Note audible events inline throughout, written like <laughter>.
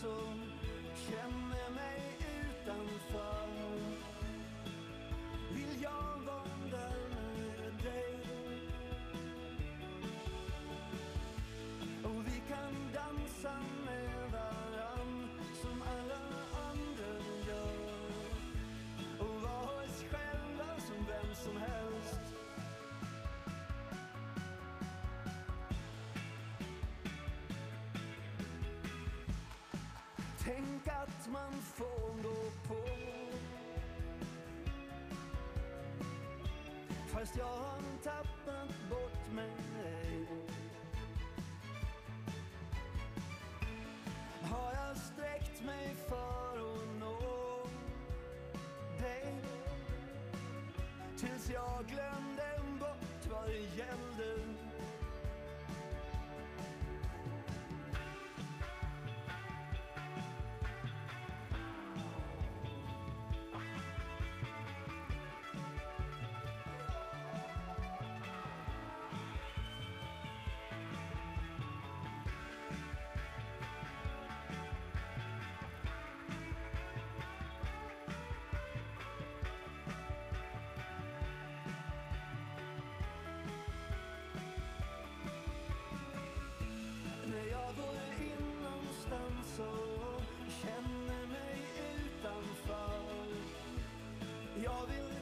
som känner mig utanför. Vill jag vandra med dig? Och vi kan dansa man får gå på. Fast jag har tappat bort mig. Har jag sträckt mig för att nå dig? Tills jag glömde bort vad det gällde. Så känner mig utanför. Jag vill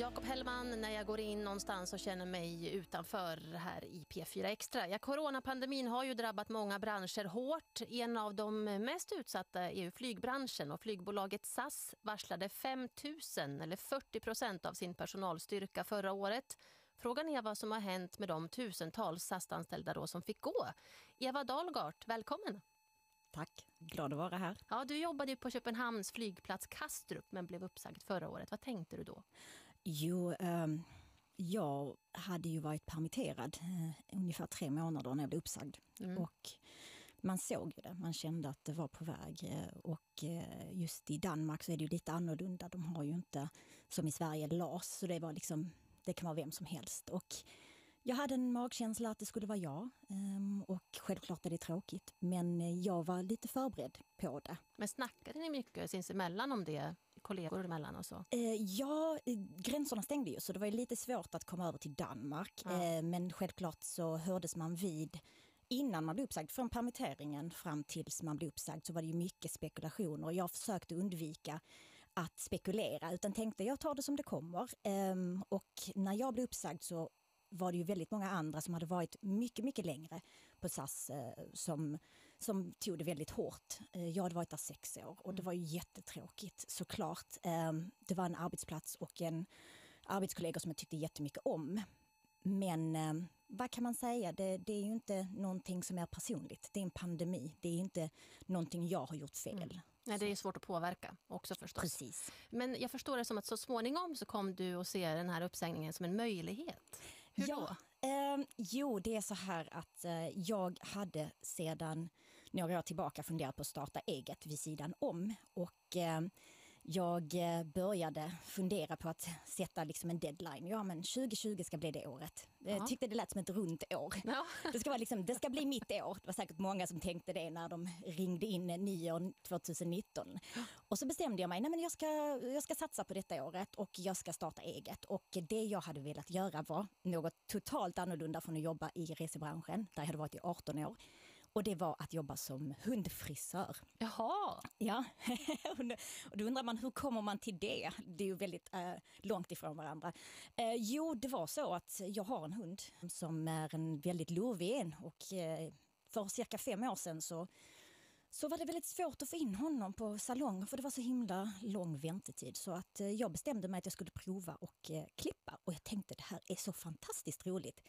Jakob Hellman, när jag går in någonstans och känner mig utanför här i P4 Extra. Ja, coronapandemin har ju drabbat många branscher hårt. En av de mest utsatta är ju flygbranschen och flygbolaget SAS varslade 5 000 eller 40 procent av sin personalstyrka förra året. Frågan är vad som har hänt med de tusentals SAS-anställda då som fick gå. Eva Dahlgart, välkommen! Tack, glad att vara här. Ja, du jobbade på Köpenhamns flygplats Kastrup men blev uppsagd förra året. Vad tänkte du då? Jo, ehm, jag hade ju varit permitterad eh, ungefär tre månader när jag blev uppsagd. Och man såg ju det, man kände att det var på väg. eh, Och eh, just i Danmark så är det ju lite annorlunda. De har ju inte som i Sverige LAS, så det var liksom, det kan vara vem som helst. Och jag hade en magkänsla att det skulle vara jag. ehm, Och självklart är det tråkigt, men jag var lite förberedd på det. Men snackade ni mycket sinsemellan om det, kollegor emellan och så? Eh, ja, gränserna stängde ju så det var lite svårt att komma över till Danmark. Ja. Eh, men självklart så hördes man vid innan man blev uppsagd, från permitteringen fram tills man blev uppsagd så var det ju mycket spekulationer. Jag försökte undvika att spekulera utan tänkte jag tar det som det kommer. Ehm, och när jag blev uppsagd så var det ju väldigt många andra som hade varit mycket, mycket längre på SAS eh, som, som tog det väldigt hårt. Eh, jag hade varit där sex år och det var ju jättetråkigt såklart. Eh, det var en arbetsplats och en arbetskollegor som jag tyckte jättemycket om. Men eh, vad kan man säga, det, det är ju inte någonting som är personligt. Det är en pandemi, det är inte någonting jag har gjort fel. Nej, det är svårt att påverka också förstås. Precis. Men jag förstår det som att så småningom så kom du att se den här uppsägningen som en möjlighet. Hur då? Eh, jo, det är så här att eh, jag hade sedan några år tillbaka funderat på att starta eget vid sidan om. Och eh, jag eh, började fundera på att sätta liksom en deadline. Ja, men 2020 ska bli det året. Jag Ja. tyckte det lät som ett runt år. Ja. Det ska, vara liksom, det ska bli mitt år. Det var säkert många som tänkte det när de ringde in nyår 2019. Och så bestämde jag mig, nej men jag ska, jag ska satsa på detta året och jag ska starta eget. Och det jag hade velat göra var något totalt annorlunda från att jobba i resebranschen, där jag hade varit i 18 år. Och det var att jobba som hundfrisör. Jaha. Ja, <laughs> och då undrar man hur kommer man till det? Det är ju väldigt eh, långt ifrån varandra. Eh, jo, det var så att jag har en hund som är en väldigt lurvig en och eh, för cirka fem år sedan så så var det väldigt svårt att få in honom på salong för det var så himla lång väntetid. Så att eh, jag bestämde mig att jag skulle prova och eh, klippa och jag tänkte det här är så fantastiskt roligt.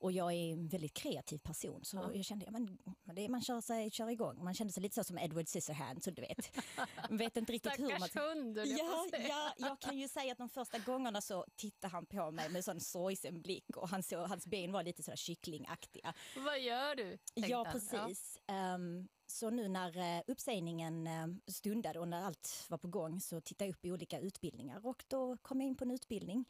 Och jag är en väldigt kreativ person så ja. jag kände ja, men, det, man kör, sig, kör igång. Man kände sig lite så som Edward Scissorhands, så du vet. <laughs> vet inte riktigt hur man... hund, ja, ja, jag kan ju säga att de första gångerna så tittade han på mig med sån sorgsen blick och han så, hans ben var lite sådär kycklingaktiga. Vad gör du? Ja, precis. Ja. Um, så nu när uh, uppsägningen uh, stundade och när allt var på gång så tittade jag upp i olika utbildningar och då kom jag in på en utbildning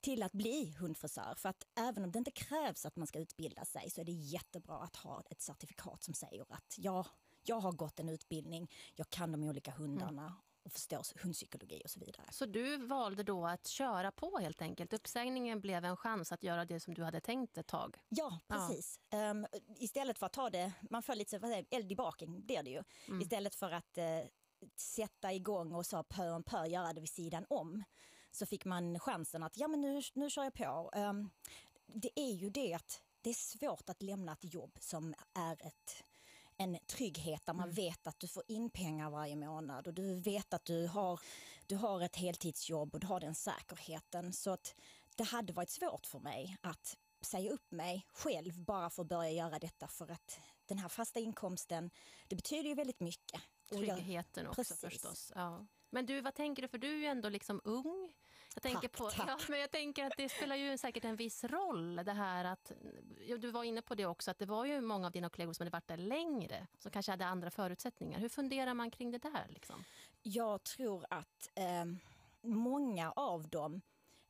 till att bli hundfrisör. För att även om det inte krävs att man ska utbilda sig så är det jättebra att ha ett certifikat som säger att ja, jag har gått en utbildning, jag kan de olika hundarna mm. och förstår hundpsykologi och så vidare. Så du valde då att köra på helt enkelt? Uppsägningen blev en chans att göra det som du hade tänkt ett tag? Ja, precis. Ja. Um, istället för att ta det, man får lite vad säger, eld i baken blir det ju. Mm. Istället för att uh, sätta igång och så pö om pö göra det vid sidan om så fick man chansen att ja men nu, nu kör jag på. Um, det är ju det att det är svårt att lämna ett jobb som är ett en trygghet där man mm. vet att du får in pengar varje månad och du vet att du har, du har ett heltidsjobb och du har den säkerheten. Så att det hade varit svårt för mig att säga upp mig själv bara för att börja göra detta för att den här fasta inkomsten, det betyder ju väldigt mycket. Tryggheten jag, också precis. förstås. Ja. Men du, vad tänker du? För du är ju ändå liksom ung. Jag tänker tack, på, tack. Ja, men jag tänker att det spelar ju säkert en viss roll det här att, du var inne på det också, att det var ju många av dina kollegor som hade varit där längre, som kanske hade andra förutsättningar. Hur funderar man kring det där? Liksom? Jag tror att eh, många av dem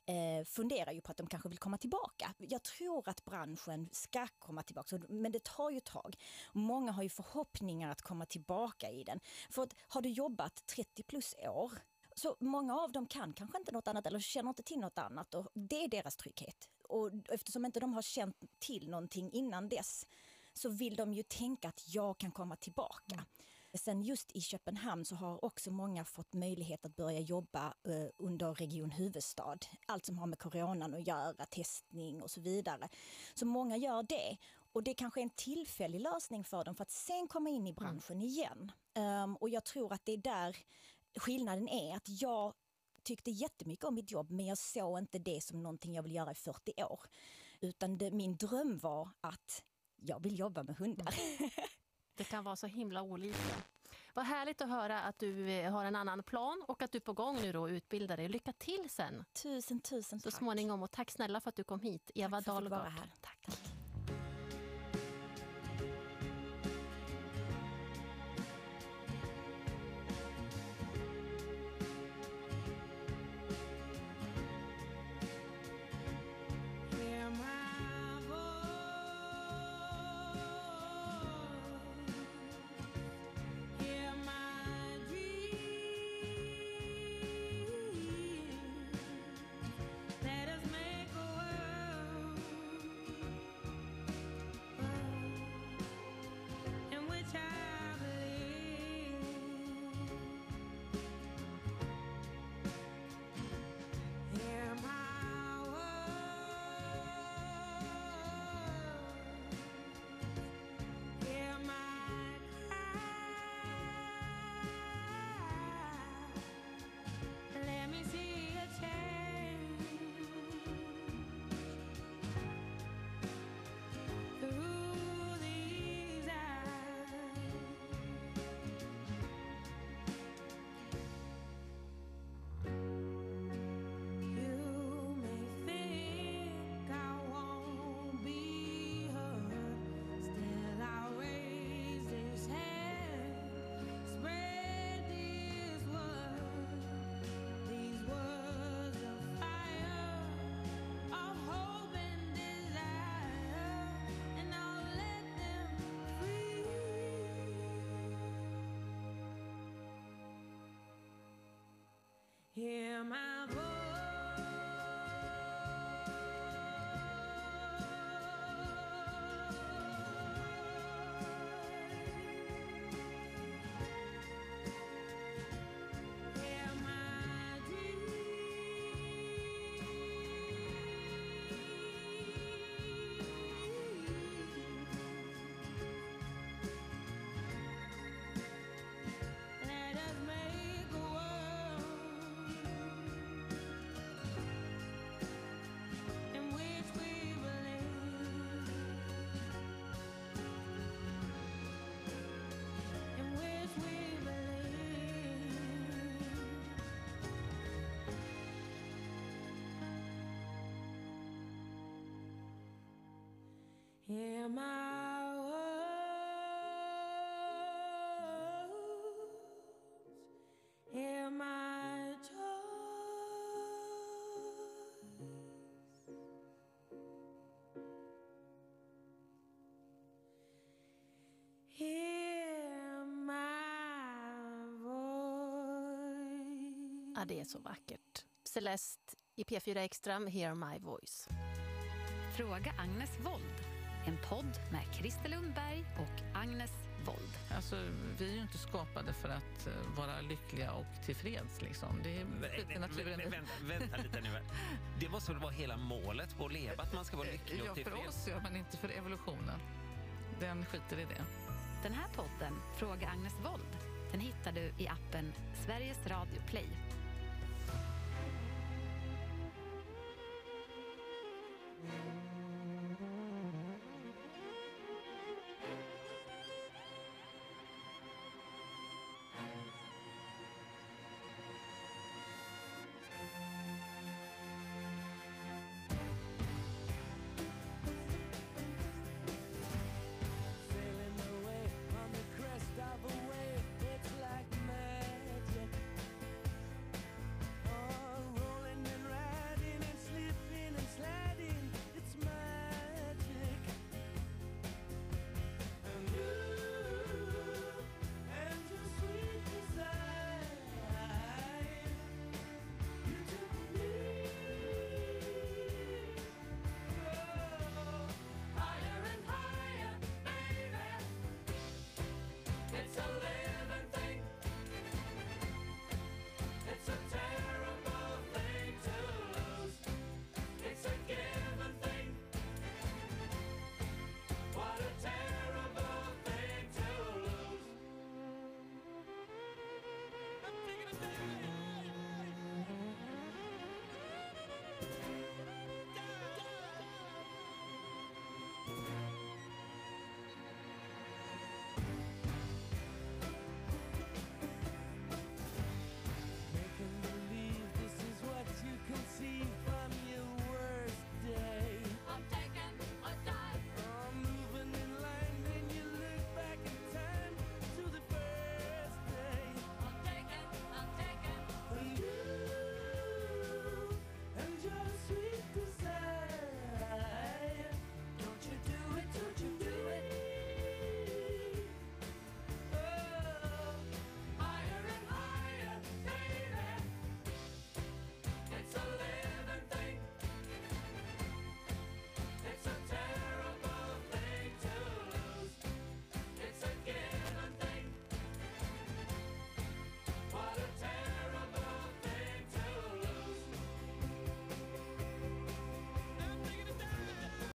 eh, funderar ju på att de kanske vill komma tillbaka. Jag tror att branschen ska komma tillbaka, men det tar ju ett tag. Många har ju förhoppningar att komma tillbaka i den. För att har du jobbat 30 plus år så många av dem kan kanske inte något annat eller känner inte till något annat och det är deras trygghet. Och eftersom inte de har känt till någonting innan dess så vill de ju tänka att jag kan komma tillbaka. Mm. Sen just i Köpenhamn så har också många fått möjlighet att börja jobba eh, under Region Huvudstad. Allt som har med coronan att göra, testning och så vidare. Så många gör det. Och det kanske är en tillfällig lösning för dem för att sen komma in i branschen mm. igen. Um, och jag tror att det är där skillnaden är att jag tyckte jättemycket om mitt jobb men jag såg inte det som någonting jag vill göra i 40 år. Utan det, min dröm var att jag vill jobba med hundar. Mm. <laughs> Det kan vara så himla olika. Vad härligt att höra att du eh, har en annan plan och att du är på gång nu då och utbildar dig. Lycka till sen. Tusen, tusen tack. Så småningom och tack snälla för att du kom hit. Eva. Tack, tack. Hear Hear my words, hear my joys. Hear my voice. Ja, det är så vackert. Celeste i P4 Extra Hear My Voice. Fråga Agnes Wold. En podd med Christer Lundberg och Agnes Wold. Alltså, vi är ju inte skapade för att eh, vara lyckliga och tillfreds. Liksom. Det är lite naturen. Vä- Vänta, vänta lite nu. Det måste väl vara hela målet på att leva, att man ska vara lycklig Ja, och för tillfreds? oss ja, men inte för evolutionen. Den skiter i det. Den här podden, Fråga Agnes Wold, den hittar du i appen Sveriges Radio Play.